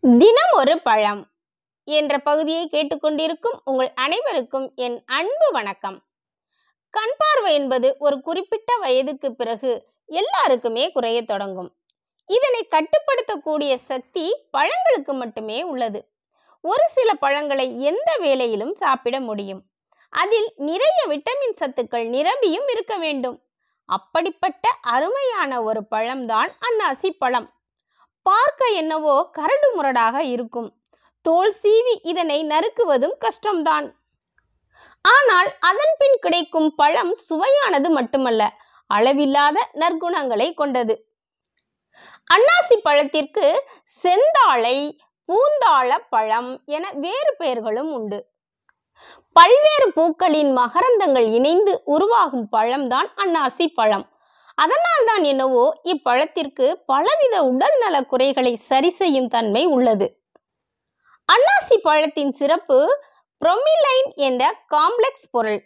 தினம் ஒரு பழம் என்ற பகுதியை கேட்டுக்கொண்டிருக்கும் உங்கள் அனைவருக்கும் என் அன்பு வணக்கம். கண் பார்வை என்பது ஒரு குறிப்பிட்ட வயதுக்கு பிறகு எல்லாருக்குமே குறையத் தொடங்கும். இதனை கட்டுப்படுத்தக்கூடிய சக்தி பழங்களுக்கு மட்டுமே உள்ளது. ஒரு சில பழங்களை எந்த வேளையிலும் சாப்பிட முடியும். அதில் நிறைய விட்டமின் சத்துக்கள் நிரம்பியும் இருக்க வேண்டும். அப்படிப்பட்ட அருமையான ஒரு பழம்தான் அன்னாசி பழம். பார்க்க என்னவோ கரடு முரடாக இருக்கும். தோல் சீவி இதனை நறுக்குவதும் கஷ்டம்தான். ஆனால் அதன் பின் கிடைக்கும் பழம் சுவையானது மட்டுமல்ல அளவில்லாத நற்குணங்களை கொண்டது. அன்னாசி பழத்திற்கு செந்தாழை பூந்தாழ பழம் என வேறு பெயர்களும் உண்டு. பல்வேறு பூக்களின் மகரந்தங்கள் இணைந்து உருவாகும் பழம்தான் அன்னாசி பழம். அதனால் தான் என்னவோ இப்பழத்திற்கு பலவித உடல்நல குறைகளை சரி செய்யும் தன்மை உள்ளது. அன்னாசி பழத்தின் சிறப்பு புரொமிலைன் என்ற காம்ப்ளெக்ஸ் பொருள்.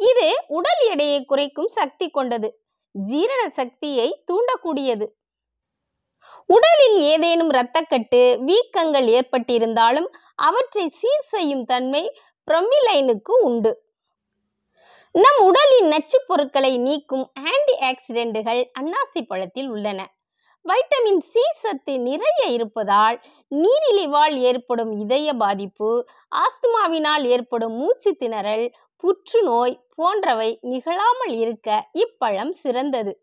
இது உடல் எடையை குறைக்கும் சக்தி கொண்டது. ஜீரண சக்தியை தூண்டக்கூடியது. உடலில் ஏதேனும் இரத்தக்கட்டு வீக்கங்கள் ஏற்பட்டிருந்தாலும் அவற்றை சீர் செய்யும் தன்மை புரோமிலைனுக்கு உண்டு. நம் உடலின் நச்சுப் பொருட்களை நீக்கும் ஆன்டி ஆக்சிடென்ட்டுகள் அன்னாசி பழத்தில் உள்ளன. வைட்டமின் சி சத்து நிறைய இருப்பதால் நீரிழிவால் ஏற்படும் இதய பாதிப்பு ஆஸ்துமாவினால் ஏற்படும் மூச்சு திணறல் புற்றுநோய் போன்றவை நிகழாமல் இருக்க இப்பழம் சிறந்தது.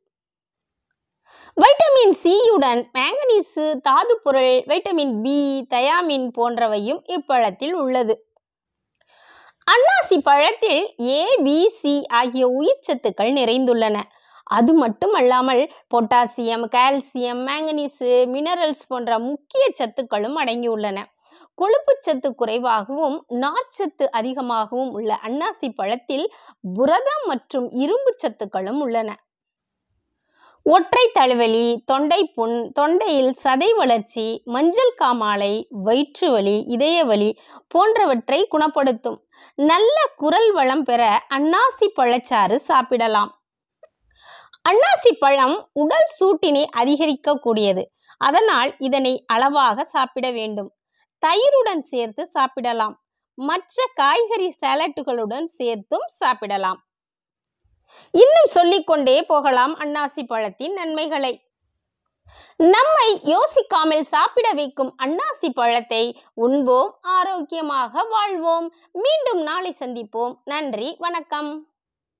வைட்டமின் சியுடன் மேங்கனீசு தாது பொருள் வைட்டமின் பி தயாமின் போன்றவையும் இப்பழத்தில் உள்ளது. அன்னாசி பழத்தில் ஏ பி சி ஆகிய உயிர்ச்சத்துக்கள் நிறைந்துள்ளன. அது மட்டுமல்லாமல் பொட்டாசியம் கால்சியம் மேங்கனீஸு மினரல்ஸ் போன்ற முக்கிய சத்துக்களும் அடங்கியுள்ளன. கொழுப்புச்சத்து குறைவாகவும் நார்ச்சத்து அதிகமாகவும் உள்ள அன்னாசி பழத்தில் புரதம் மற்றும் இரும்பு சத்துக்களும் உள்ளன. ஒற்றை தலைவலி தொண்டை புண் தொண்டையில் சதை வளர்ச்சி மஞ்சள் காமாலை வயிற்று வலி இதய வலி போன்றவற்றை குணப்படுத்தும். நல்ல குரல் வளம் பெற அன்னாசி பழச்சாறு சாப்பிடலாம். அன்னாசி பழம் உடல் சூட்டினை அதிகரிக்கக்கூடியது. அதனால் இதனை அளவாக சாப்பிட வேண்டும். தயிருடன் சேர்த்து சாப்பிடலாம். மற்ற காய்கறி சாலட்டுகளுடன் சேர்த்தும் சாப்பிடலாம். இன்னும் சொல்லிக்கொண்டே போகலாம் அன்னாசி பழத்தின் நன்மைகளை. நம்மை யோசிக்காமல் சாப்பிட வைக்கும் அன்னாசி பழத்தை உண்போம் ஆரோக்கியமாக வாழ்வோம். மீண்டும் நாளை சந்திப்போம். நன்றி வணக்கம்.